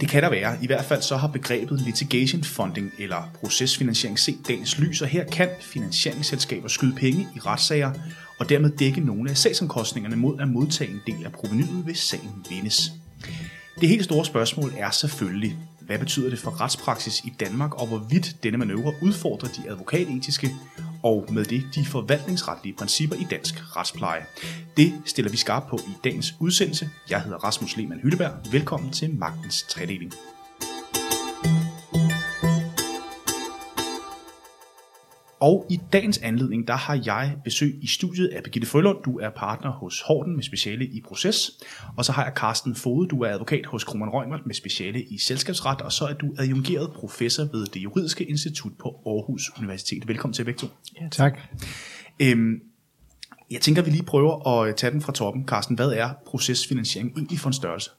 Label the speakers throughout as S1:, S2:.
S1: Det kan der være. I hvert fald så har begrebet litigation funding eller procesfinansiering set dagens lys, og her kan finansieringsselskaber skyde penge i retssager og dermed dække nogle af sagsomkostningerne mod at modtage en del af provenyet, hvis sagen vindes. Det helt store spørgsmål er selvfølgelig, hvad betyder det for retspraksis i Danmark, og hvorvidt denne manøvre udfordrer de advokatetiske og med det de forvaltningsretlige principper i dansk retspleje. Det stiller vi skarpt på i dagens udsendelse. Jeg hedder Rasmus Lehmann Hylleberg. Velkommen til Magtens Tredeling. Og i dagens anledning, der har jeg besøg i studiet af Birgitte Frølund. Du er partner hos Horten med speciale i proces. Og så har jeg Carsten Fode, du er advokat hos Kroman Røgmert med speciale i selskabsret. Og så er du adjungeret professor ved det juridiske institut på Aarhus Universitet. Velkommen til begge to.
S2: Ja, tak.
S1: Øhm, jeg tænker, vi lige prøver at tage den fra toppen. Carsten, hvad er procesfinansiering egentlig for en størrelse?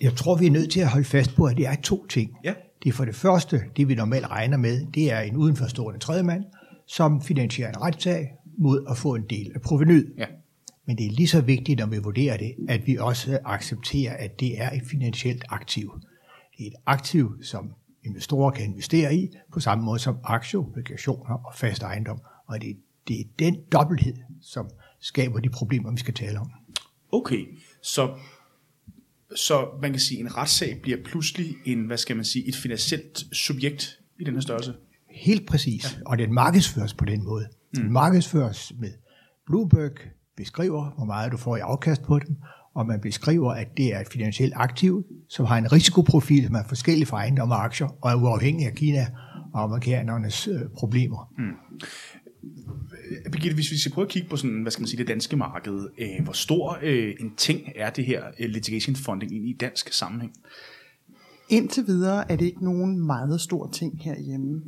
S2: Jeg tror, vi er nødt til at holde fast på, at det er to ting.
S1: Ja.
S2: Det er for det første, det vi normalt regner med, det er en udenforstående tredjemand, som finansierer en retssag mod at få en del af provenyet.
S1: Ja.
S2: Men det er lige så vigtigt, når vi vurderer det, at vi også accepterer, at det er et finansielt aktiv. Det er et aktiv, som investorer kan investere i, på samme måde som aktier, obligationer og fast ejendom. Og det, det er den dobbelthed, som skaber de problemer, vi skal tale om.
S1: Okay, så, så man kan sige, at en retssag bliver pludselig en, hvad skal man sige, et finansielt subjekt i den her størrelse?
S2: Helt præcis. Ja. Og den markedsføres på den måde. Mm. Den markedsføres med Bloomberg beskriver, hvor meget du får i afkast på dem, og man beskriver, at det er et finansielt aktiv, som har en risikoprofil, som er forskellig fra ejendomme og aktier, og er uafhængig af Kina og amerikanernes øh, problemer. Mm.
S1: Birgitte, hvis vi skal prøve at kigge på sådan, hvad skal man sige, det danske marked, øh, hvor stor øh, en ting er det her øh, litigation funding i dansk sammenhæng?
S3: Indtil videre er det ikke nogen meget stor ting herhjemme.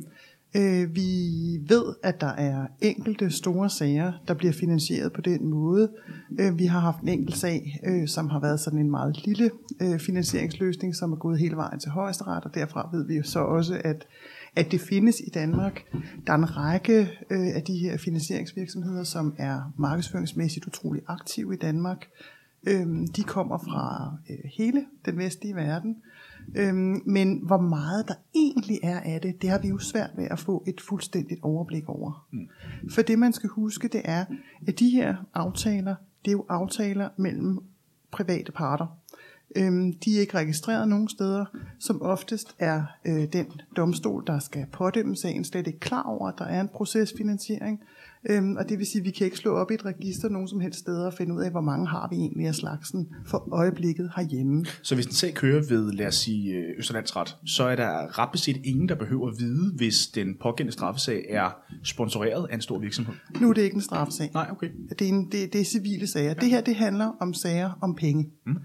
S3: Øh, vi ved, at der er enkelte store sager, der bliver finansieret på den måde. Øh, vi har haft en enkelt sag, øh, som har været sådan en meget lille øh, finansieringsløsning, som er gået hele vejen til højesteret, og derfra ved vi jo så også, at at det findes i Danmark. Der er en række øh, af de her finansieringsvirksomheder, som er markedsføringsmæssigt utrolig aktive i Danmark. Øhm, de kommer fra øh, hele den vestlige verden. Øhm, men hvor meget der egentlig er af det, det har vi jo svært ved at få et fuldstændigt overblik over. Mm. For det man skal huske, det er, at de her aftaler, det er jo aftaler mellem private parter. Øhm, de er ikke registreret nogen steder. Som oftest er øh, den domstol, der skal pådømme sagen, slet ikke klar over, at der er en procesfinansiering. Øhm, og det vil sige, at vi kan ikke slå op i et register nogen som helst steder og finde ud af, hvor mange har vi egentlig af slagsen for øjeblikket herhjemme.
S1: Så hvis en sag kører ved, lad os sige, øh, Østerlandsret, så er der ret beset ingen, der behøver at vide, hvis den pågældende straffesag er sponsoreret af en stor virksomhed?
S3: Nu er det ikke en straffesag.
S1: Nej, okay.
S3: Det er, en, det, det er civile sager. Ja. Det her, det handler om sager om penge. Mm.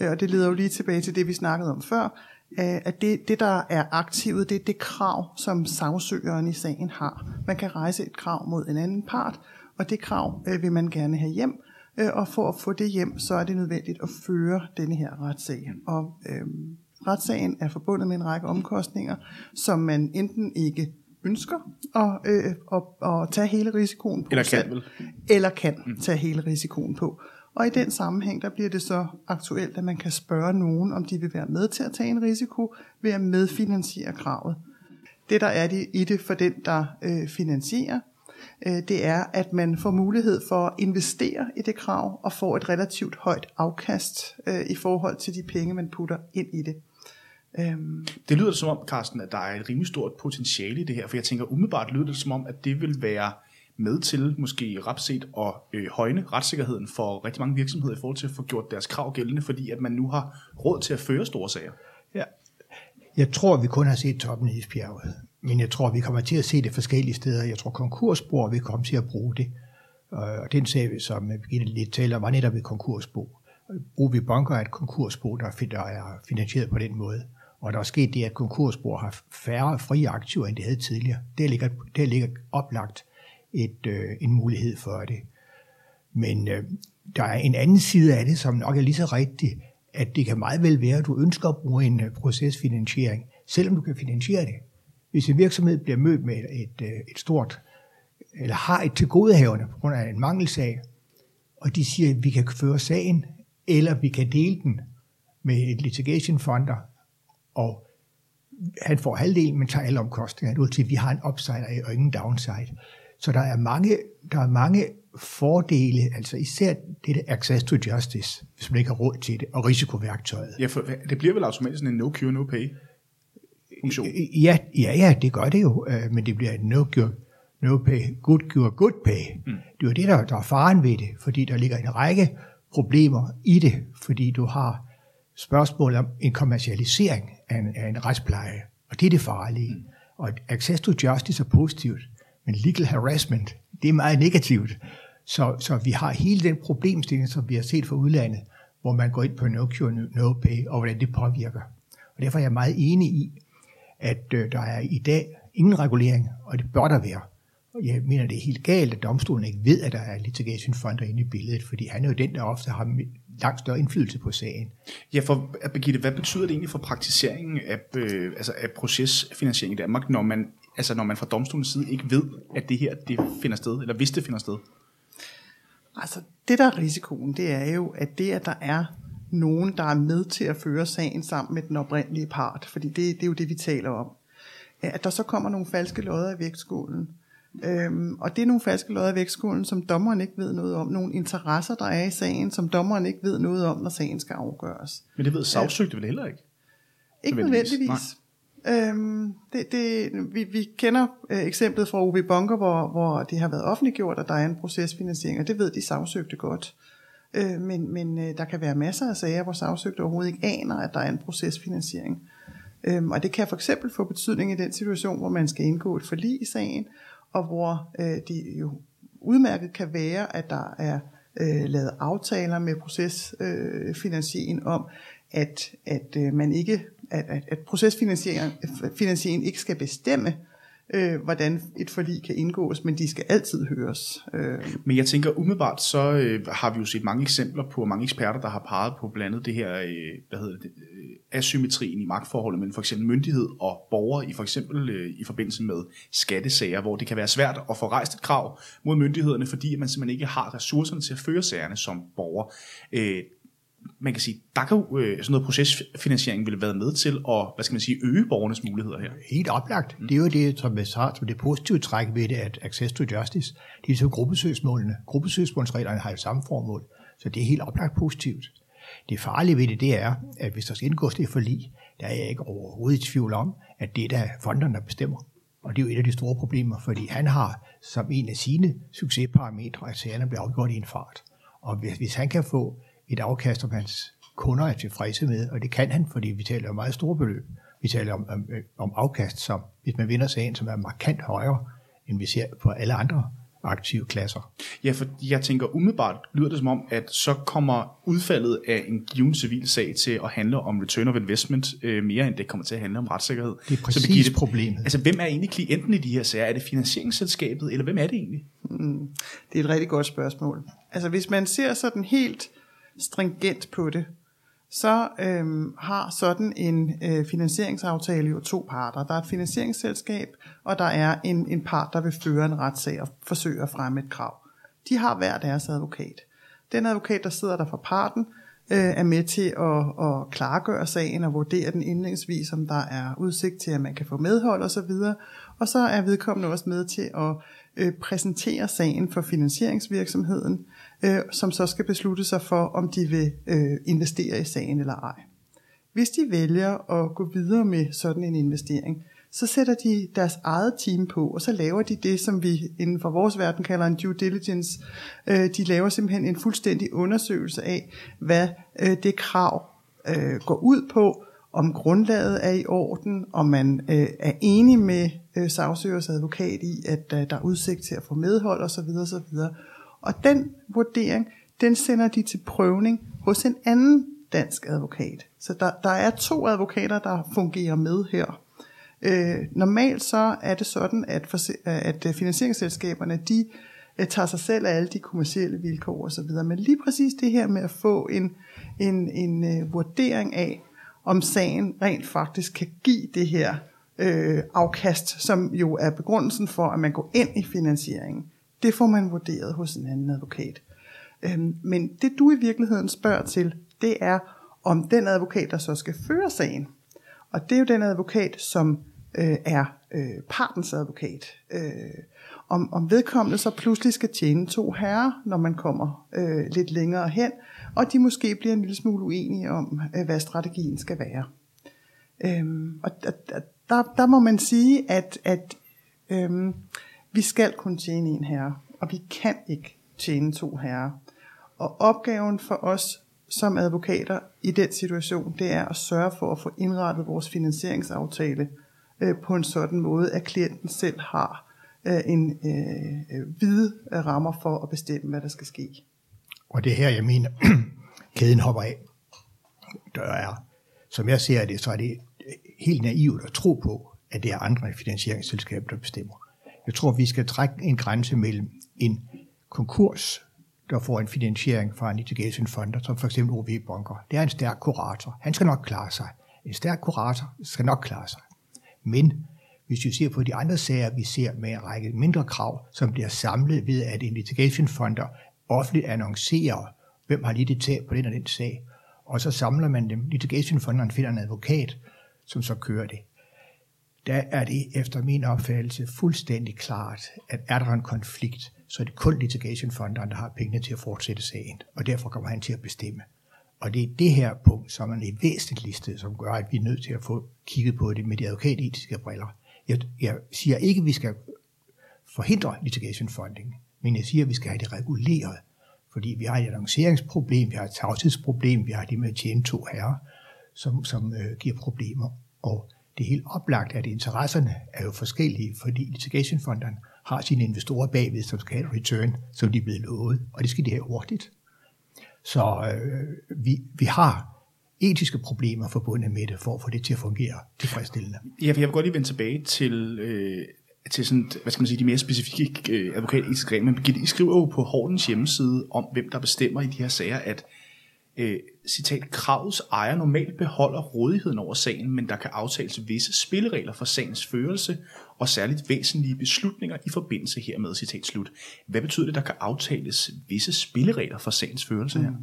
S3: Øh, og det leder jo lige tilbage til det, vi snakkede om før, at det, det der er aktivet, det er det krav, som sagsøgeren i sagen har. Man kan rejse et krav mod en anden part, og det krav øh, vil man gerne have hjem, øh, og for at få det hjem, så er det nødvendigt at føre denne her retssag. Og øh, retssagen er forbundet med en række omkostninger, som man enten ikke ønsker at, øh, at, at tage hele risikoen på.
S1: Eller kan vel?
S3: Eller kan mm. tage hele risikoen på. Og i den sammenhæng, der bliver det så aktuelt, at man kan spørge nogen, om de vil være med til at tage en risiko ved at medfinansiere kravet. Det, der er det i det for den, der øh, finansierer, øh, det er, at man får mulighed for at investere i det krav og få et relativt højt afkast øh, i forhold til de penge, man putter ind i det.
S1: Øhm. Det lyder som om, Carsten, at der er et rimelig stort potentiale i det her, for jeg tænker umiddelbart lyder det som om, at det vil være med til måske ret set at øh, højne retssikkerheden for rigtig mange virksomheder i forhold til at få gjort deres krav gældende, fordi at man nu har råd til at føre store sager.
S2: Ja. Jeg tror, vi kun har set toppen i isbjerget, men jeg tror, vi kommer til at se det forskellige steder. Jeg tror, konkursbord vil komme til at bruge det. Øh, og den sag, som Birgitte lidt taler, var netop et konkursbo. Broby Bunker er et konkursbo, der er finansieret på den måde. Og der er sket det, at konkursbo har færre frie aktiver, end det havde tidligere. Det ligger, det ligger oplagt et, øh, en mulighed for det. Men øh, der er en anden side af det, som nok er lige så rigtig, at det kan meget vel være, at du ønsker at bruge en øh, procesfinansiering, selvom du kan finansiere det. Hvis en virksomhed bliver mødt med et, øh, et stort, eller har et tilgodehavende på grund af en mangelsag, og de siger, at vi kan føre sagen, eller vi kan dele den med et litigation funder, og han får halvdelen, men tager alle omkostninger. Det vil sige, at vi har en upside og ingen downside. Så der er mange, der er mange fordele, altså især det der access to justice, hvis man ikke har råd til det, og risikoværktøjet.
S1: Ja, for det bliver vel automatisk sådan en no cure, no pay funktion?
S2: Ja, ja, ja, det gør det jo, øh, men det bliver en no cure, no pay, good cure, good pay. Mm. Det er jo det, der, der er faren ved det, fordi der ligger en række problemer i det, fordi du har spørgsmål om en kommercialisering af en, af en retspleje, og det er det farlige. Mm. Og access to justice er positivt, men legal harassment, det er meget negativt. Så, så vi har hele den problemstilling, som vi har set fra udlandet, hvor man går ind på no cure, no pay, og hvordan det påvirker. Og derfor er jeg meget enig i, at øh, der er i dag ingen regulering, og det bør der være. Og jeg mener, det er helt galt, at domstolen ikke ved, at der er litigation funder inde i billedet, fordi han er jo den, der ofte har langt større indflydelse på sagen.
S1: Ja, for Birgitte, hvad betyder det egentlig for praktiseringen af, øh, altså af procesfinansiering i Danmark, når man, altså når man fra domstolens side ikke ved, at det her det finder sted, eller hvis det finder sted?
S3: Altså, det der er risikoen, det er jo, at det, at der er nogen, der er med til at føre sagen sammen med den oprindelige part, fordi det, det er jo det, vi taler om, at der så kommer nogle falske lodder i vægtskålen. Øhm, og det er nogle falske lodder i vægtskålen, som dommeren ikke ved noget om. Nogle interesser, der er i sagen, som dommeren ikke ved noget om, når sagen skal afgøres.
S1: Men det ved sagsøgte vel heller ikke?
S3: Ikke nødvendigvis. Øhm, det, det, vi, vi kender øh, eksemplet fra OB Bunker, hvor, hvor det har været offentliggjort, at der er en procesfinansiering, og det ved de sagsøgte godt. Øh, men men øh, der kan være masser af sager, hvor sagsøgte overhovedet ikke aner, at der er en procesfinansiering. Øhm, og det kan for eksempel få betydning i den situation, hvor man skal indgå et forlig i sagen, og hvor øh, det jo udmærket kan være, at der er øh, lavet aftaler med procesfinansieringen øh, om, at, at øh, man ikke at, at, at procesfinansieringen ikke skal bestemme, øh, hvordan et forlig kan indgås, men de skal altid høres.
S1: Øh. Men jeg tænker umiddelbart, så øh, har vi jo set mange eksempler på mange eksperter, der har peget på blandt andet det her, øh, hvad hedder det, øh, asymmetrien i magtforholdet mellem for eksempel myndighed og borger i for eksempel øh, i forbindelse med skattesager, hvor det kan være svært at få rejst et krav mod myndighederne, fordi man simpelthen ikke har ressourcerne til at føre sagerne som borger. Øh, man kan sige, der kan jo øh, sådan noget procesfinansiering ville være med til at, hvad skal man sige, øge borgernes muligheder her.
S2: Helt oplagt. Mm. Det er jo det, som jeg har som det positive træk ved det, at access to justice, de er så gruppesøgsmålene. Gruppesøgsmålsreglerne har jo samme formål, så det er helt oplagt positivt. Det farlige ved det, det er, at hvis der skal indgås det forlig, der er jeg ikke overhovedet i tvivl om, at det er der fonderne, der bestemmer. Og det er jo et af de store problemer, fordi han har som en af sine succesparametre, at sagerne bliver afgjort i en fart. Og hvis, hvis han kan få et afkast, som hans kunder er tilfredse med, og det kan han, fordi vi taler om meget store beløb. Vi taler om, om, om afkast, som hvis man vinder sagen, som er markant højere, end vi ser på alle andre aktive klasser.
S1: Ja, for jeg tænker umiddelbart lyder det som om, at så kommer udfaldet af en given civil sag til at handle om return of investment øh, mere end det kommer til at handle om retssikkerhed.
S2: Det er præcis det, problemet.
S1: Altså hvem er egentlig klienten i de her sager? Er det finansieringsselskabet, eller hvem er det egentlig? Mm,
S3: det er et rigtig godt spørgsmål. Altså hvis man ser sådan helt stringent på det, så øhm, har sådan en øh, finansieringsaftale jo to parter. Der er et finansieringsselskab, og der er en, en part, der vil føre en retssag og forsøge at fremme et krav. De har hver deres advokat. Den advokat, der sidder der for parten, øh, er med til at, at klargøre sagen og vurdere den indlægsvis, om der er udsigt til, at man kan få medhold osv. Og så er vedkommende også med til at øh, præsentere sagen for finansieringsvirksomheden, øh, som så skal beslutte sig for, om de vil øh, investere i sagen eller ej. Hvis de vælger at gå videre med sådan en investering, så sætter de deres eget team på, og så laver de det, som vi inden for vores verden kalder en due diligence. Øh, de laver simpelthen en fuldstændig undersøgelse af, hvad øh, det krav øh, går ud på, om grundlaget er i orden, og man øh, er enig med øh, sagsøgers advokat i, at øh, der er udsigt til at få medhold osv. osv. Og den vurdering, den sender de til prøvning hos en anden dansk advokat. Så der, der er to advokater, der fungerer med her. Øh, normalt så er det sådan, at, for, at øh, finansieringsselskaberne, de øh, tager sig selv af alle de kommercielle vilkår osv., men lige præcis det her med at få en, en, en øh, vurdering af, om sagen rent faktisk kan give det her øh, afkast, som jo er begrundelsen for, at man går ind i finansieringen. Det får man vurderet hos en anden advokat. Øhm, men det du i virkeligheden spørger til, det er om den advokat, der så skal føre sagen. Og det er jo den advokat, som øh, er øh, partens advokat. Øh, om, om vedkommende så pludselig skal tjene to herrer, når man kommer øh, lidt længere hen, og de måske bliver en lille smule uenige om, øh, hvad strategien skal være. Øhm, og der, der må man sige, at, at øhm, vi skal kun tjene en herre, og vi kan ikke tjene to herrer. Og opgaven for os som advokater i den situation, det er at sørge for at få indrettet vores finansieringsaftale øh, på en sådan måde, at klienten selv har øh, en øh, øh hvide rammer for at bestemme, hvad der skal ske.
S2: Og det er her, jeg mener, kæden hopper af. Der er, som jeg ser det, så er det helt naivt at tro på, at det er andre finansieringsselskaber, der bestemmer. Jeg tror, vi skal trække en grænse mellem en konkurs, der får en finansiering fra en litigation funder, som for eksempel OV Bunker. Det er en stærk kurator. Han skal nok klare sig. En stærk kurator skal nok klare sig. Men hvis vi ser på de andre sager, vi ser med en række mindre krav, som bliver samlet ved, at en litigation funder offentligt annoncerer, hvem har lidt det tab på den og den sag, og så samler man dem. Litigation fonderen finder en advokat, som så kører det. Der er det efter min opfattelse fuldstændig klart, at er der en konflikt, så er det kun litigationfonderen, der har pengene til at fortsætte sagen, og derfor kommer han til at bestemme. Og det er det her punkt, som er det væsentligste, som gør, at vi er nødt til at få kigget på det med de advokatetiske briller. Jeg, jeg siger ikke, at vi skal forhindre litigation funding, men jeg siger, at vi skal have det reguleret. Fordi vi har et annonceringsproblem, vi har et tavshedsproblem, vi har det med at tjene to herrer, som, som øh, giver problemer. Og det er helt oplagt, at interesserne er jo forskellige, fordi litigationfonderne har sine investorer bagved, som skal have return, som de er blevet lovet, og det skal de have hurtigt. Så øh, vi, vi har etiske problemer forbundet med det, for at få det til at fungere tilfredsstillende.
S1: Ja, for jeg vil godt lige vende tilbage til, øh, til sådan, hvad skal man sige, de mere specifikke øh, advokatetiske regler. Men I skriver jo på Hortens hjemmeside om, hvem der bestemmer i de her sager, at øh, citat, kravets ejer normalt beholder rådigheden over sagen, men der kan aftales visse spilleregler for sagens førelse og særligt væsentlige beslutninger i forbindelse hermed, citat slut. Hvad betyder det, der kan aftales visse spilleregler for sagens førelse her? Mm.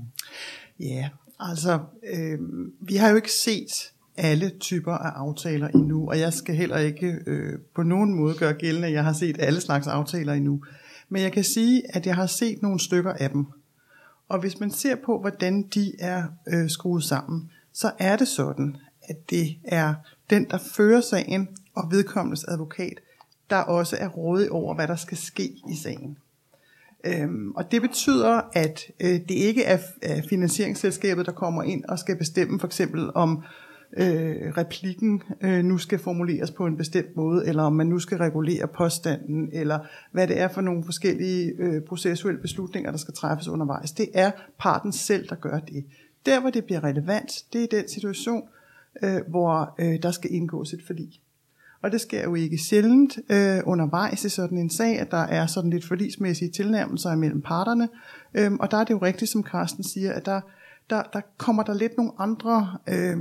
S3: Ja, altså, øh, vi har jo ikke set alle typer af aftaler endnu, og jeg skal heller ikke øh, på nogen måde gøre gældende, at jeg har set alle slags aftaler endnu. Men jeg kan sige, at jeg har set nogle stykker af dem. Og hvis man ser på, hvordan de er øh, skruet sammen, så er det sådan, at det er den, der fører sagen, og vedkommendes advokat, der også er rådig over, hvad der skal ske i sagen. Øhm, og det betyder, at øh, det ikke er, er finansieringsselskabet, der kommer ind og skal bestemme for eksempel om øh, replikken øh, nu skal formuleres på en bestemt måde, eller om man nu skal regulere påstanden, eller hvad det er for nogle forskellige øh, processuelle beslutninger, der skal træffes undervejs. Det er parten selv, der gør det. Der, hvor det bliver relevant, det er den situation, øh, hvor øh, der skal indgås et forlig. Og det sker jo ikke sjældent øh, undervejs i sådan en sag, at der er sådan lidt forlismæssige tilnærmelser imellem parterne. Øhm, og der er det jo rigtigt, som Carsten siger, at der der, der kommer der lidt nogle andre øh,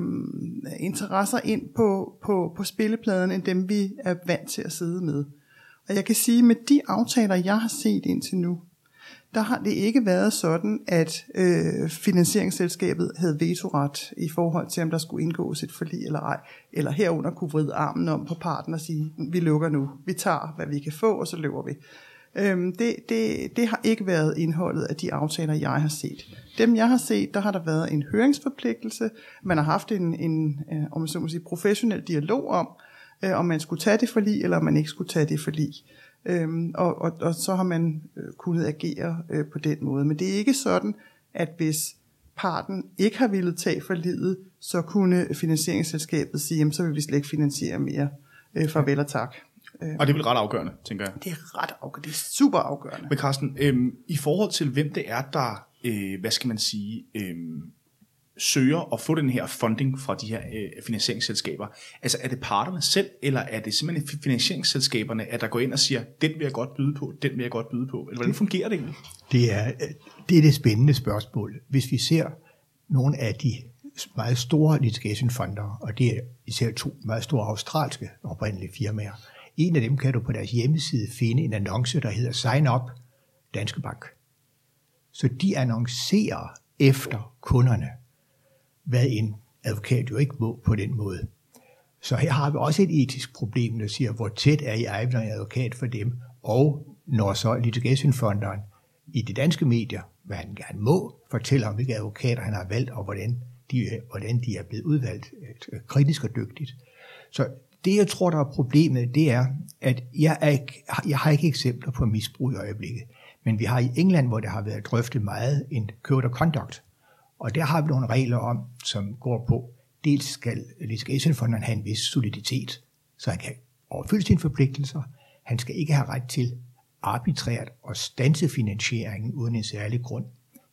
S3: interesser ind på, på, på spillepladen, end dem vi er vant til at sidde med. Og jeg kan sige, med de aftaler, jeg har set indtil nu, der har det ikke været sådan, at øh, finansieringsselskabet havde vetoret i forhold til, om der skulle indgås et forlig eller ej. Eller herunder kunne vride armen om på parten og sige, vi lukker nu, vi tager, hvad vi kan få, og så løber vi. Øhm, det, det, det har ikke været indholdet af de aftaler, jeg har set. Dem, jeg har set, der har der været en høringsforpligtelse. Man har haft en, en øh, om man så må sige, professionel dialog om, øh, om man skulle tage det forlig, eller om man ikke skulle tage det forlig. Øhm, og, og, og så har man øh, kunnet agere øh, på den måde. Men det er ikke sådan, at hvis parten ikke har ville tage forliget, så kunne finansieringsselskabet sige, jamen, så vil vi slet ikke finansiere mere. Øh, farvel og tak.
S1: Øh, og det er vel ret afgørende, tænker jeg.
S3: Det er ret afgørende. Det er super afgørende.
S1: Men Carsten, øhm, i forhold til hvem det er, der, øh, hvad skal man sige, øh, søger at få den her funding fra de her øh, finansieringsselskaber, altså er det parterne selv, eller er det simpelthen finansieringsselskaberne, at der går ind og siger, den vil jeg godt byde på, den vil jeg godt byde på, eller hvordan fungerer det egentlig?
S2: Det er det, er det spændende spørgsmål. Hvis vi ser nogle af de meget store litigation-fonder, og det er især to meget store australske oprindelige firmaer. En af dem kan du på deres hjemmeside finde en annonce, der hedder Sign Up Danske Bank. Så de annoncerer efter kunderne, hvad en advokat jo ikke må på den måde. Så her har vi også et etisk problem, der siger, hvor tæt er I en advokat for dem, og når så litigationfonderen i de danske medier, hvad han gerne må, fortælle om, hvilke advokater han har valgt, og hvordan de, hvordan de er blevet udvalgt øh, kritisk og dygtigt. Så det, jeg tror, der er problemet, det er, at jeg, er ikke, jeg har ikke eksempler på misbrug i øjeblikket. Men vi har i England, hvor det har været drøftet meget, en code of conduct. Og der har vi nogle regler om, som går på, dels skal litigationfonden have en vis soliditet, så han kan overfylde sine forpligtelser. Han skal ikke have ret til arbitrært at stanse finansieringen uden en særlig grund.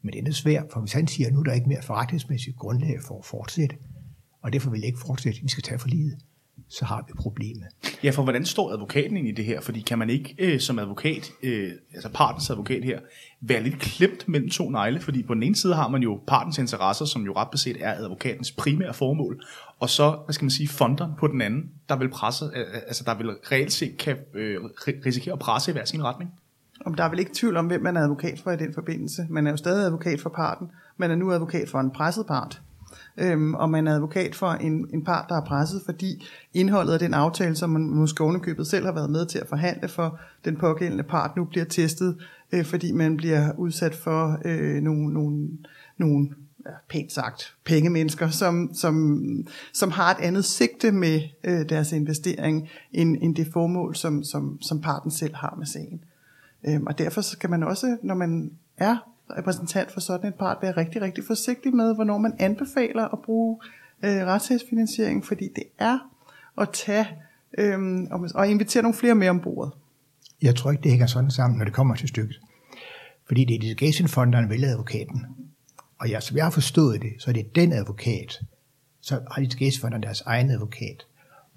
S2: Men det er svært, for hvis han siger, at nu er der ikke mere forretningsmæssigt grundlag for at fortsætte, og derfor vil jeg ikke fortsætte, vi skal tage for livet, så har vi problemet.
S1: Ja, for hvordan står advokaten ind i det her? Fordi kan man ikke øh, som advokat, øh, altså partens advokat her, være lidt klemt mellem to negle? Fordi på den ene side har man jo partens interesser, som jo ret beset er advokatens primære formål, og så, hvad skal man sige, fonderen på den anden, der vil presse, øh, altså der vil reelt set kan øh, risikere at presse i hver sin retning.
S3: Om der er vel ikke tvivl om, hvem man er advokat for i den forbindelse. Man er jo stadig advokat for parten. Man er nu advokat for en presset part øhm, og man er advokat for en, en part, der er presset, fordi indholdet af den aftale, som man måske ovenikøbet selv har været med til at forhandle for, den pågældende part nu bliver testet, øh, fordi man bliver udsat for øh, nogle, nogle, nogle ja, pænt sagt, pengemennesker, som, som, som har et andet sigte med øh, deres investering, end, end det formål, som, som, som parten selv har med sagen. Øhm, og derfor skal man også, når man er repræsentant for sådan et part være rigtig, rigtig forsigtig med, hvornår man anbefaler at bruge øh, retssagsfinansiering, fordi det er at tage øh, og, invitere nogle flere med ombord.
S2: Jeg tror ikke, det hænger sådan sammen, når det kommer til stykket. Fordi det er litigationfonderne vælger advokaten. Og jeg, som jeg har forstået det, så er det den advokat, så har litigationfonderne deres egen advokat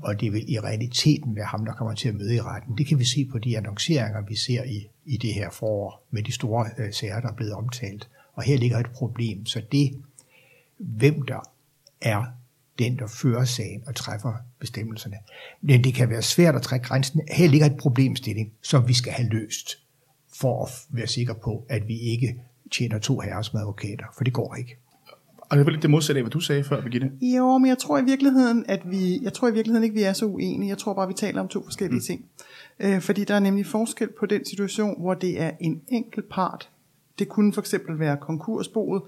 S2: og det vil i realiteten være ham, der kommer til at møde i retten. Det kan vi se på de annonceringer, vi ser i, i det her forår, med de store øh, sager, der er blevet omtalt. Og her ligger et problem, så det, hvem der er den, der fører sagen og træffer bestemmelserne. Men det kan være svært at trække grænsen. Her ligger et problemstilling, som vi skal have løst, for at være sikre på, at vi ikke tjener to herrer som advokater, for det går ikke.
S1: Og det var lidt det modsatte af, hvad du sagde før, Birgitte.
S3: Jo, men jeg tror i virkeligheden, at vi, jeg tror i virkeligheden ikke, vi er så uenige. Jeg tror bare, vi taler om to forskellige mm. ting. Øh, fordi der er nemlig forskel på den situation, hvor det er en enkelt part. Det kunne for eksempel være konkursboet,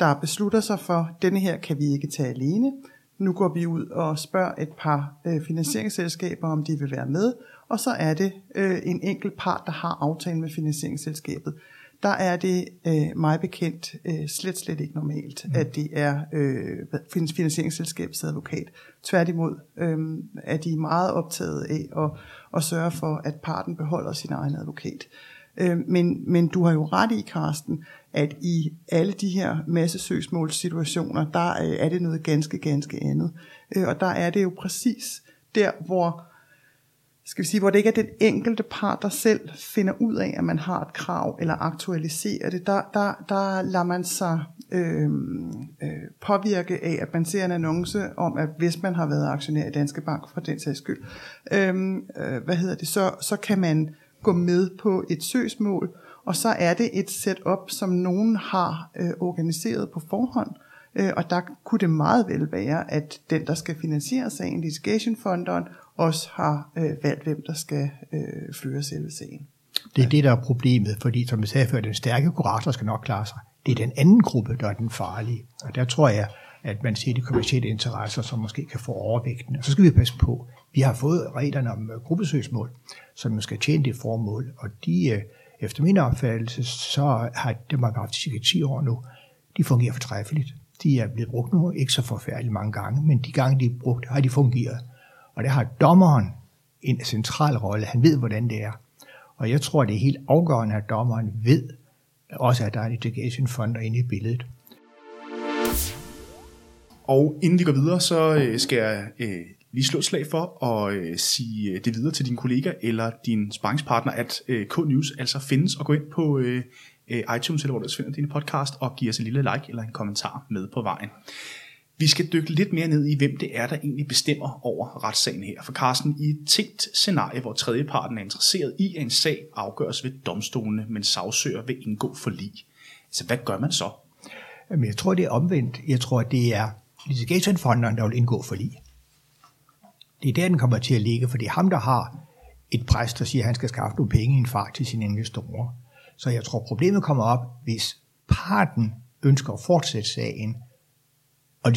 S3: der beslutter sig for, denne her kan vi ikke tage alene. Nu går vi ud og spørger et par øh, finansieringsselskaber, om de vil være med. Og så er det øh, en enkelt part, der har aftalen med finansieringsselskabet der er det øh, meget bekendt øh, slet, slet ikke normalt, mm. at det er øh, finansieringsselskabets advokat. Tværtimod øh, er de meget optaget af at, at sørge for, at parten beholder sin egen advokat. Øh, men, men du har jo ret i, Karsten, at i alle de her massesøgsmålssituationer, der øh, er det noget ganske, ganske andet. Øh, og der er det jo præcis der, hvor skal vi sige, hvor det ikke er den enkelte part, der selv finder ud af, at man har et krav, eller aktualiserer det, der, der, der lader man sig øh, øh, påvirke af, at man ser en annonce om, at hvis man har været aktionær i Danske Bank for den sags skyld, øh, øh, hvad hedder det, så, så kan man gå med på et søgsmål, og så er det et setup, som nogen har øh, organiseret på forhånd, øh, og der kunne det meget vel være, at den, der skal finansiere sagen, litigationfonderen, også har øh, valgt, hvem der skal øh, føre selve sagen.
S2: Det er det, der er problemet, fordi som jeg sagde før, den stærke kurator skal nok klare sig. Det er den anden gruppe, der er den farlige. Og der tror jeg, at man ser de kommersielle interesser, som måske kan få overvægten. Og så skal vi passe på. Vi har fået reglerne om øh, gruppesøgsmål, som skal tjene det formål, og de, øh, efter min opfattelse, så har dem har haft cirka 10 år nu, de fungerer fortræffeligt. De er blevet brugt nu, ikke så forfærdeligt mange gange, men de gange, de er brugt, har de fungeret. Og der har dommeren en central rolle. Han ved, hvordan det er. Og jeg tror, det er helt afgørende, at dommeren ved, også at der er en litigation fonder inde i billedet.
S1: Og inden vi går videre, så øh, skal jeg øh, lige slå et slag for at øh, sige øh, det videre til din kollega eller din sparringspartner, at øh, K-News altså findes, og gå ind på øh, øh, iTunes, eller hvor du finder din podcast, og give os en lille like eller en kommentar med på vejen. Vi skal dykke lidt mere ned i, hvem det er, der egentlig bestemmer over retssagen her. For Carsten, i et tænkt scenarie, hvor tredjeparten er interesseret i, at en sag afgøres ved domstolene, men sagsøger vil indgå for lig. Så altså, hvad gør man så?
S2: Men jeg tror, det er omvendt. Jeg tror, det er litigationfonderen, der vil indgå forlig. Det er der, den kommer til at ligge, for det er ham, der har et pres, der siger, at han skal skaffe nogle penge i en far til sine investorer. Så jeg tror, problemet kommer op, hvis parten ønsker at fortsætte sagen, og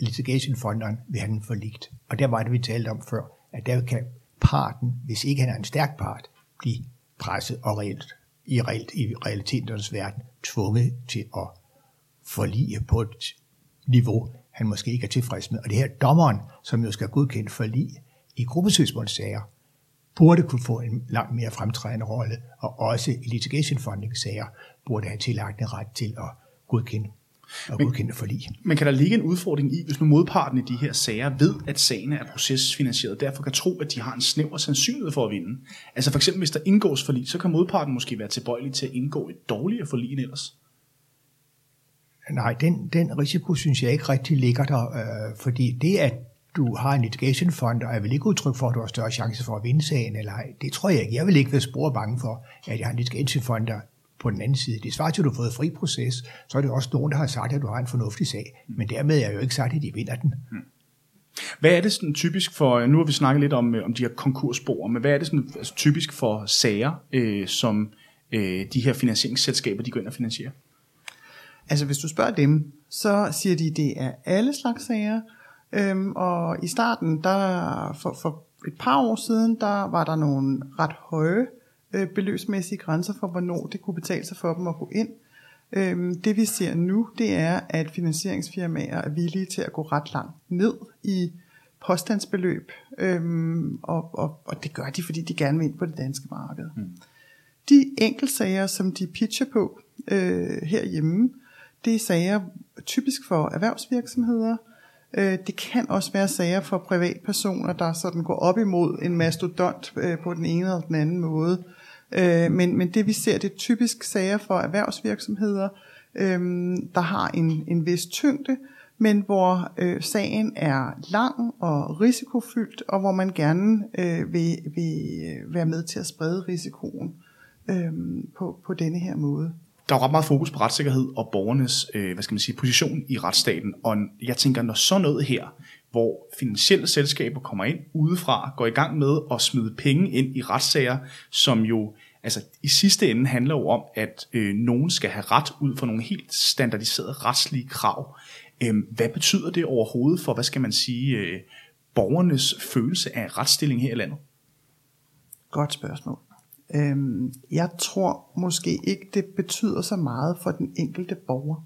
S2: litigationfonderen vil have den forligt. Og der var det, vi talte om før, at der kan parten, hvis ikke han er en stærk part, blive presset og reelt, i, reelt, i realitetens verden tvunget til at forlige på et niveau, han måske ikke er tilfreds med. Og det her dommeren, som jo skal godkende forlig i gruppesøgsmålssager, burde kunne få en langt mere fremtrædende rolle, og også i litigation funding sager burde have tillagt en ret til at godkende og godkende forlig.
S1: Men kan der ligge en udfordring i, hvis nu modparten i de her sager ved, at sagen er procesfinansieret, derfor kan tro, at de har en snæver sandsynlighed for at vinde? Altså for eksempel, hvis der indgås forlig, så kan modparten måske være tilbøjelig til at indgå et dårligere forlig end ellers.
S2: Nej, den, den risiko synes jeg ikke rigtig ligger der, øh, fordi det, at du har en litigation fund, og er vel ikke udtryk for, at du har større chance for at vinde sagen, eller ej. Det tror jeg ikke. Jeg vil ikke være spore bange for, at jeg har en litigation fund, der på den anden side. Det svarer til, at du har fået fri proces, så er det også nogen, der har sagt, at du har en fornuftig sag. Men dermed er jeg jo ikke sagt, at de vinder den. Hmm.
S1: Hvad er det sådan typisk for, nu har vi snakket lidt om, om de her konkursspor, men hvad er det sådan, altså typisk for sager, øh, som øh, de her finansieringsselskaber, de går ind og finansierer?
S3: Altså hvis du spørger dem, så siger de, at det er alle slags sager. Øhm, og i starten, der for, for et par år siden, der var der nogle ret høje øh, beløbsmæssige grænser for, hvornår det kunne betale sig for dem at gå ind. Øhm, det vi ser nu, det er, at finansieringsfirmaer er villige til at gå ret langt ned i påstandsbeløb, øhm, og, og, og det gør de, fordi de gerne vil ind på det danske marked. Mm. De enkeltsager, som de pitcher på øh, herhjemme, det er sager typisk for erhvervsvirksomheder. Øh, det kan også være sager for privatpersoner, der sådan går op imod en mastodont øh, på den ene eller den anden måde. Øh, Øh, men, men det vi ser, det er typisk sager for erhvervsvirksomheder, øh, der har en, en vis tyngde, men hvor øh, sagen er lang og risikofyldt, og hvor man gerne øh, vil, vil øh, være med til at sprede risikoen øh, på, på denne her måde
S1: der er ret meget fokus på retssikkerhed og borgernes øh, hvad skal man sige, position i retsstaten. Og jeg tænker, når sådan noget her, hvor finansielle selskaber kommer ind udefra, går i gang med at smide penge ind i retssager, som jo altså, i sidste ende handler jo om, at øh, nogen skal have ret ud for nogle helt standardiserede retslige krav. Øh, hvad betyder det overhovedet for, hvad skal man sige, øh, borgernes følelse af retsstilling her i landet?
S3: Godt spørgsmål. Øhm, jeg tror måske ikke, det betyder så meget for den enkelte borger.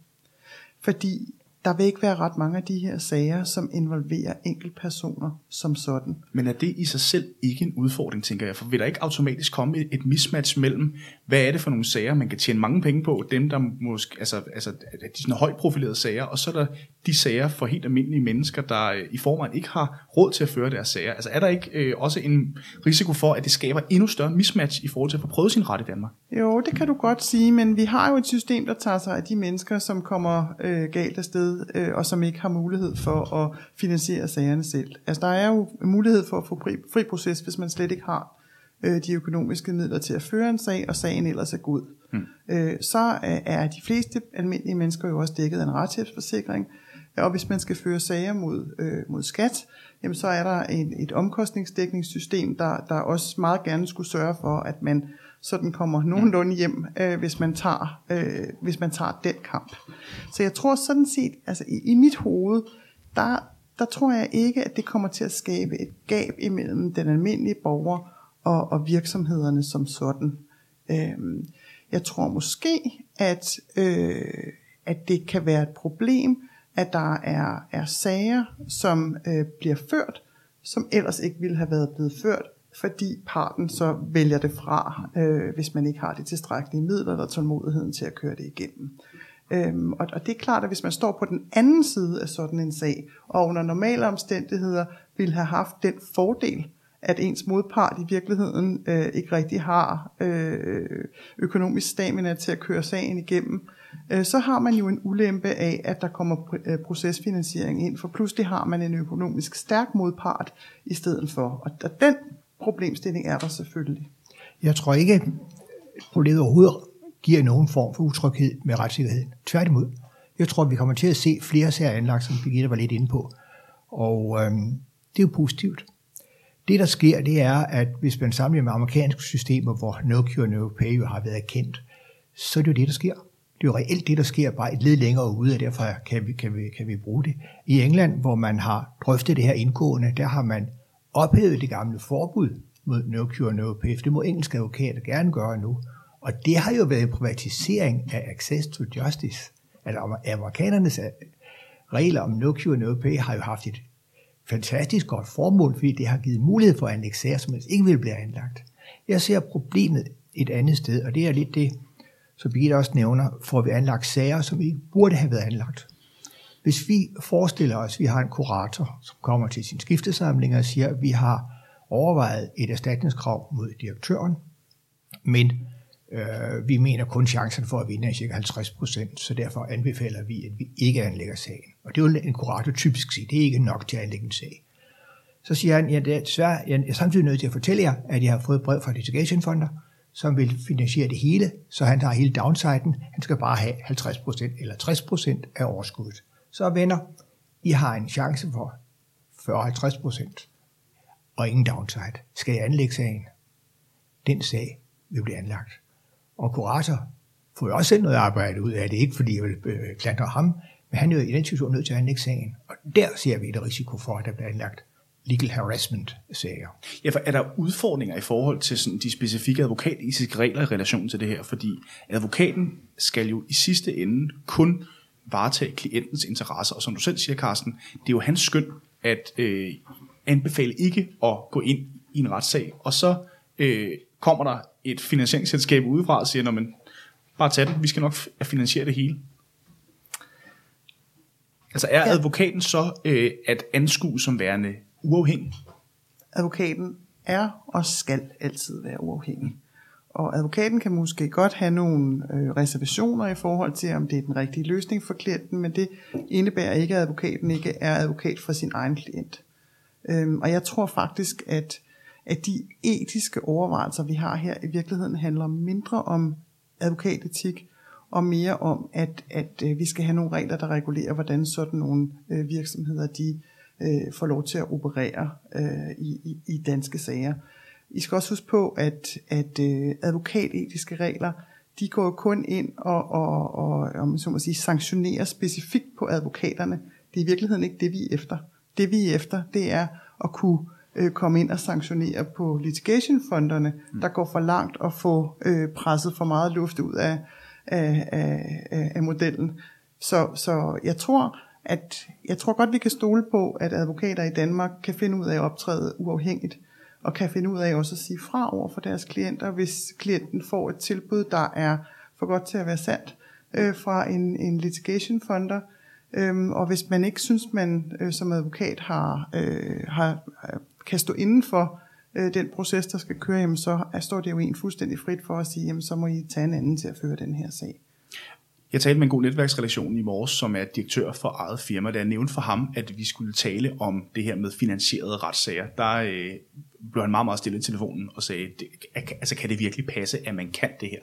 S3: Fordi der vil ikke være ret mange af de her sager, som involverer enkeltpersoner som sådan.
S1: Men er det i sig selv ikke en udfordring, tænker jeg? For vil der ikke automatisk komme et mismatch mellem, hvad er det for nogle sager, man kan tjene mange penge på, dem der måske, altså, altså de sådan højt profilerede sager, og så er der de sager for helt almindelige mennesker, der øh, i forvejen ikke har råd til at føre deres sager. Altså er der ikke øh, også en risiko for, at det skaber endnu større mismatch i forhold til at få prøvet sin ret i Danmark?
S3: Jo, det kan du godt sige, men vi har jo et system, der tager sig af de mennesker, som kommer øh, galt afsted, øh, og som ikke har mulighed for at finansiere sagerne selv. Altså der er jo mulighed for at få fri, fri proces, hvis man slet ikke har øh, de økonomiske midler til at føre en sag, og sagen ellers er god. Hmm. Øh, så er de fleste almindelige mennesker jo også dækket af en retshjælpsforsikring, og hvis man skal føre sager mod, øh, mod skat, jamen så er der en, et omkostningsdækningssystem, der, der også meget gerne skulle sørge for, at man sådan kommer nogenlunde hjem, øh, hvis, man tager, øh, hvis man tager den kamp. Så jeg tror sådan set, altså i, i mit hoved, der, der tror jeg ikke, at det kommer til at skabe et gab imellem den almindelige borger og, og virksomhederne som sådan. Øh, jeg tror måske, at, øh, at det kan være et problem, at der er, er sager, som øh, bliver ført, som ellers ikke ville have været blevet ført, fordi parten så vælger det fra, øh, hvis man ikke har de tilstrækkelige midler eller tålmodigheden til at køre det igennem. Øhm, og, og det er klart, at hvis man står på den anden side af sådan en sag, og under normale omstændigheder ville have haft den fordel, at ens modpart i virkeligheden øh, ikke rigtig har øh, økonomisk stamina til at køre sagen igennem, øh, så har man jo en ulempe af, at der kommer pr- øh, procesfinansiering ind, for pludselig har man en økonomisk stærk modpart i stedet for. Og, og den problemstilling er der selvfølgelig.
S2: Jeg tror ikke, at problemet overhovedet giver nogen form for utryghed med retssikkerheden. Tværtimod. Jeg tror, at vi kommer til at se flere sager anlagt, som Birgitte var lidt inde på. Og øhm, det er jo positivt. Det, der sker, det er, at hvis man sammenligner med amerikanske systemer, hvor no cure, no pay jo har været kendt, så er det jo det, der sker. Det er jo reelt det, der sker bare et led længere ude, og derfor kan vi, kan, vi, kan vi bruge det. I England, hvor man har drøftet det her indgående, der har man ophævet det gamle forbud mod no cure, no pay. Det må engelske advokater gerne gøre nu. Og det har jo været en privatisering af access to justice. Altså amerikanernes regler om no cure, no pay har jo haft et fantastisk godt formål, fordi det har givet mulighed for at anlægge sager, som ikke vil blive anlagt. Jeg ser problemet et andet sted, og det er lidt det, som Birgitte også nævner, får vi anlagt sager, som ikke burde have været anlagt. Hvis vi forestiller os, at vi har en kurator, som kommer til sin skiftesamling og siger, at vi har overvejet et erstatningskrav mod direktøren, men øh, vi mener kun chancen for at vinde er cirka 50 procent, så derfor anbefaler vi, at vi ikke anlægger sagen. Og det vil jo en kurator typisk sige, det er ikke nok til at anlægge en sag. Så siger han, ja, det er desværre, jeg er samtidig nødt til at fortælle jer, at jeg har fået brev fra litigationfonder, som vil finansiere det hele, så han tager hele downsiden. Han skal bare have 50% eller 60% af overskuddet. Så venner, I har en chance for 40-50% og ingen downside. Skal jeg anlægge sagen? Den sag vil blive anlagt. Og kurator får jo også selv noget arbejde ud af det, ikke fordi jeg vil øh, klandre ham, men han er jo i den situation nødt til at anlægge sagen. Og der ser vi et risiko for, at der bliver anlagt legal harassment sager.
S1: Ja, for er der udfordringer i forhold til sådan de specifikke advokatetiske regler i relation til det her? Fordi advokaten skal jo i sidste ende kun varetage klientens interesser, og som du selv siger, Carsten, det er jo hans skøn at øh, anbefale ikke at gå ind i en retssag, og så øh, kommer der et finansieringsselskab udefra og siger, man bare tag den, vi skal nok finansiere det hele. Altså er ja. advokaten så øh, at anskue som værende uafhængig?
S3: Advokaten er og skal altid være uafhængig. Og advokaten kan måske godt have nogle øh, reservationer i forhold til, om det er den rigtige løsning for klienten, men det indebærer ikke, at advokaten ikke er advokat for sin egen klient. Øhm, og jeg tror faktisk, at, at de etiske overvejelser, vi har her, i virkeligheden handler mindre om advokatetik, og mere om, at, at øh, vi skal have nogle regler, der regulerer, hvordan sådan nogle øh, virksomheder, de øh, får lov til at operere øh, i, i, i danske sager. I skal også huske på, at, at øh, advokatetiske regler, de går kun ind og, og, og om så må sige, sanktionerer specifikt på advokaterne. Det er i virkeligheden ikke det, vi er efter. Det vi er efter, det er at kunne øh, komme ind og sanktionere på litigationfonderne, mm. der går for langt og få øh, presset for meget luft ud af, af, af, af modellen. Så, så jeg tror, at jeg tror godt, vi kan stole på, at advokater i Danmark kan finde ud af at optræde uafhængigt, og kan finde ud af også at sige fra over for deres klienter, hvis klienten får et tilbud, der er for godt til at være sandt øh, fra en, en litigation funder, Øhm, og hvis man ikke synes, man øh, som advokat har, øh, har, øh, kan stå inden for øh, den proces, der skal køre, jamen, så er, står det jo en fuldstændig frit for at sige, jamen, så må I tage en anden til at føre den her sag.
S1: Jeg talte med en god netværksrelation i morges, som er direktør for eget firma, da jeg nævnte for ham, at vi skulle tale om det her med finansierede retssager. Der øh, blev han meget, meget stille i telefonen og sagde, det, altså kan det virkelig passe, at man kan det her?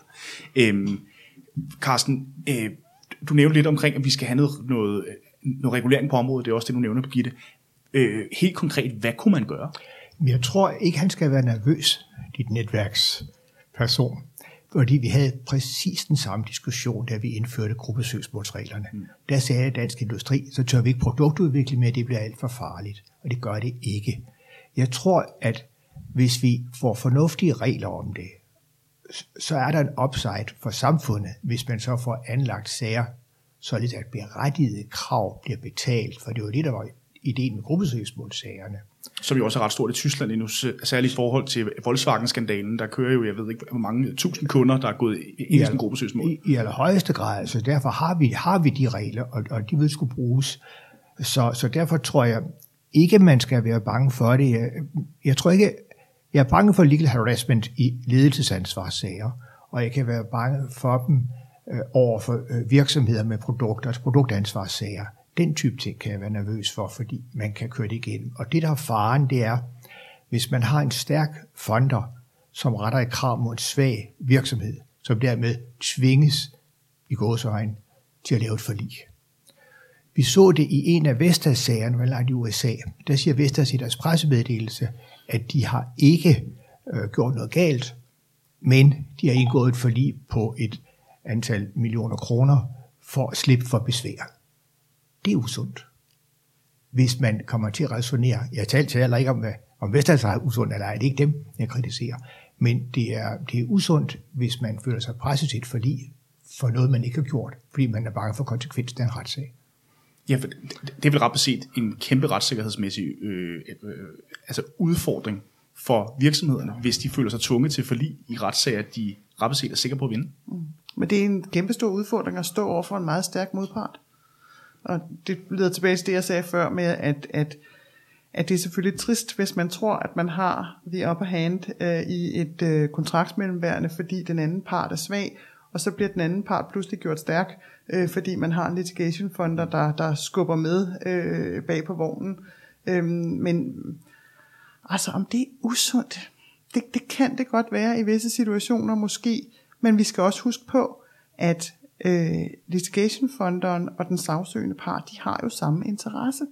S1: Øhm, Carsten, øh, du nævnte lidt omkring, at vi skal have noget, noget, øh, noget regulering på området, det er også det, du nævner, Birgitte. Øh, helt konkret, hvad kunne man gøre?
S2: Jeg tror ikke, han skal være nervøs, dit netværksperson. Fordi vi havde præcis den samme diskussion, da vi indførte gruppesøgsmålsreglerne. Mm. Der sagde Dansk Industri, så tør vi ikke produktudvikle mere, det bliver alt for farligt. Og det gør det ikke. Jeg tror, at hvis vi får fornuftige regler om det, så er der en upside for samfundet, hvis man så får anlagt sager, således at berettigede krav bliver betalt. For det var det, der var ideen med gruppesøgsmålsagerne.
S1: Som jo også er ret stort i Tyskland endnu, særligt i forhold til Volkswagen-skandalen. Der kører jo, jeg ved ikke, hvor mange tusind kunder, der er gået ind i sådan gruppesøgsmål.
S2: I, I allerhøjeste grad, så derfor har vi, har vi de regler, og, og de vil skulle bruges. Så, så derfor tror jeg ikke, man skal være bange for det. Jeg, jeg tror ikke, jeg er bange for legal harassment i ledelsesansvarssager, og jeg kan være bange for dem øh, over for øh, virksomheder med produkter, altså produktansvarssager. Den type ting kan jeg være nervøs for, fordi man kan køre det igennem. Og det, der er faren, det er, hvis man har en stærk fonder, som retter et krav mod en svag virksomhed, som dermed tvinges i gåsøjne til at lave et forlig. Vi så det i en af Vestas-sagerne, vel i USA. Der siger Vestas i deres pressemeddelelse, at de har ikke øh, gjort noget galt, men de har indgået et forlig på et antal millioner kroner for at slippe for besvær. Det er usundt. Hvis man kommer til at resonere, jeg taler heller ikke om, hvad, om Vestas er usundt eller ej, det er ikke dem, jeg kritiserer, men det er, det er usundt, hvis man føler sig presset til et forlig for noget, man ikke har gjort, fordi man er bange for konsekvensen af en retssag.
S1: Ja, for det, det er vel ret beset en kæmpe retssikkerhedsmæssig øh, øh, altså udfordring for virksomhederne, hvis de føler sig tvunget til forlig i retssager, de ret beset er sikre på at vinde. Mm.
S3: Men det er en kæmpe stor udfordring at stå over for en meget stærk modpart. Og det leder tilbage til det, jeg sagde før med, at, at, at det er selvfølgelig trist, hvis man tror, at man har the upper hand øh, i et øh, kontraktsmellemværende, fordi den anden part er svag, og så bliver den anden part pludselig gjort stærk, øh, fordi man har en litigation funder, der, der skubber med øh, bag på vognen. Øh, men altså om det er usundt, det, det kan det godt være i visse situationer måske, men vi skal også huske på, at øh, litigationfonderen og den sagsøgende part, de har jo samme interesse.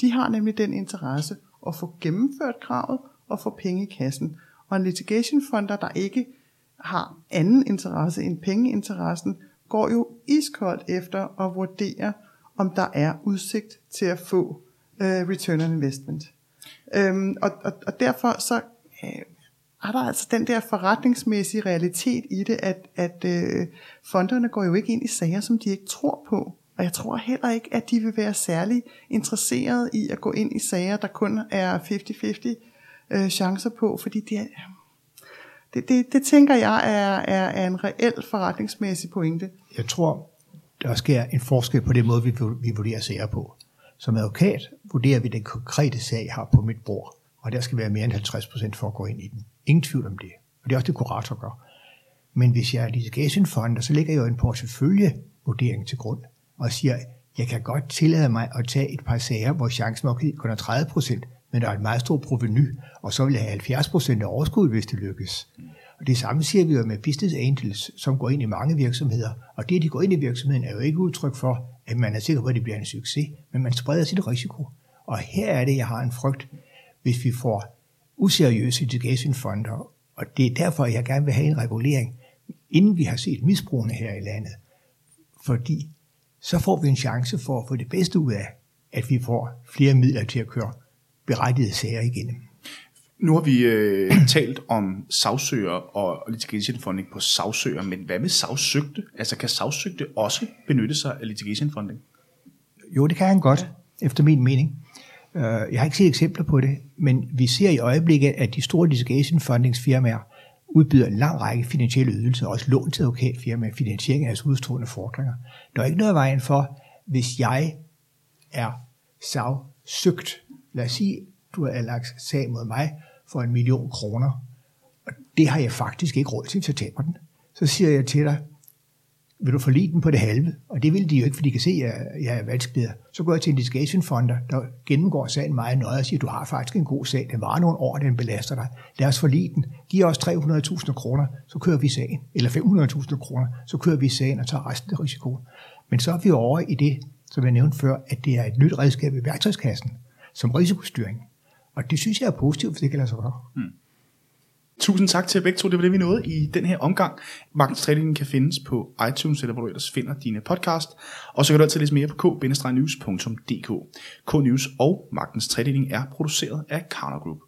S3: De har nemlig den interesse at få gennemført kravet og få penge i kassen. Og en litigationfonder, der ikke har anden interesse end pengeinteressen, går jo iskoldt efter at vurdere, om der er udsigt til at få øh, return on investment. Øhm, og, og, og derfor så øh, er der altså den der forretningsmæssige realitet i det, at, at øh, fonderne går jo ikke ind i sager, som de ikke tror på. Og jeg tror heller ikke, at de vil være særlig interesserede i at gå ind i sager, der kun er 50-50 øh, chancer på, fordi det, er, det, det, det tænker jeg er, er, er en reel forretningsmæssig pointe.
S2: Jeg tror, der sker en forskel på den måde, vi, vi vurderer sager på. Som advokat vurderer vi den konkrete sag, jeg har på mit bord, og der skal være mere end 50 procent for at gå ind i den. Ingen tvivl om det. Og det er også det, kurator gør. Men hvis jeg er litigation så ligger jeg jo en porteføljevurdering til grund, og siger, jeg kan godt tillade mig at tage et par sager, hvor chancen nok kun er 30 procent, men der er et meget stort proveny, og så vil jeg have 70 procent af overskud, hvis det lykkes. Og det samme siger vi jo med business angels, som går ind i mange virksomheder. Og det, at de går ind i virksomheden, er jo ikke udtryk for, at man er sikker på, at det bliver en succes, men man spreder sit risiko. Og her er det, jeg har en frygt, hvis vi får useriøse education-fonder, og det er derfor, jeg gerne vil have en regulering, inden vi har set misbrugene her i landet. Fordi så får vi en chance for at få det bedste ud af, at vi får flere midler til at køre berettigede sager igennem.
S1: Nu har vi øh, talt om sagsøger og litigation funding på sagsøger, men hvad med sagsøgte? Altså kan sagsøgte også benytte sig af litigation funding?
S2: Jo, det kan han godt, ja. efter min mening. Øh, jeg har ikke set eksempler på det, men vi ser i øjeblikket, at de store litigation fundingsfirmaer udbyder en lang række finansielle ydelser, også lån til advokatfirmaer, finansiering af deres udstående fordringer. Der er ikke noget vejen for, hvis jeg er sagsøgt. Lad os sige, du har lagt sag mod mig for en million kroner, og det har jeg faktisk ikke råd til, at taber den. Så siger jeg til dig, vil du forlige den på det halve? Og det vil de jo ikke, fordi de kan se, at jeg er vanskeligere. Så går jeg til en litigation fonder, der gennemgår sagen meget nøje og siger, du har faktisk en god sag, den var nogle år, den belaster dig. Lad os forlige den. Giv os 300.000 kroner, så kører vi sagen. Eller 500.000 kroner, så kører vi sagen og tager resten af risikoen. Men så er vi over i det, som jeg nævnte før, at det er et nyt redskab i værktøjskassen, som risikostyring. Og det synes jeg er positivt, for det kan lade sig gøre. Mm.
S1: Tusind tak til begge to. Det var det, vi nåede i den her omgang. Magtens Trading kan findes på iTunes, eller hvor du ellers finder dine podcast. Og så kan du altid læse mere på k-news.dk. K-News og Magtens Trading er produceret af Karner Group.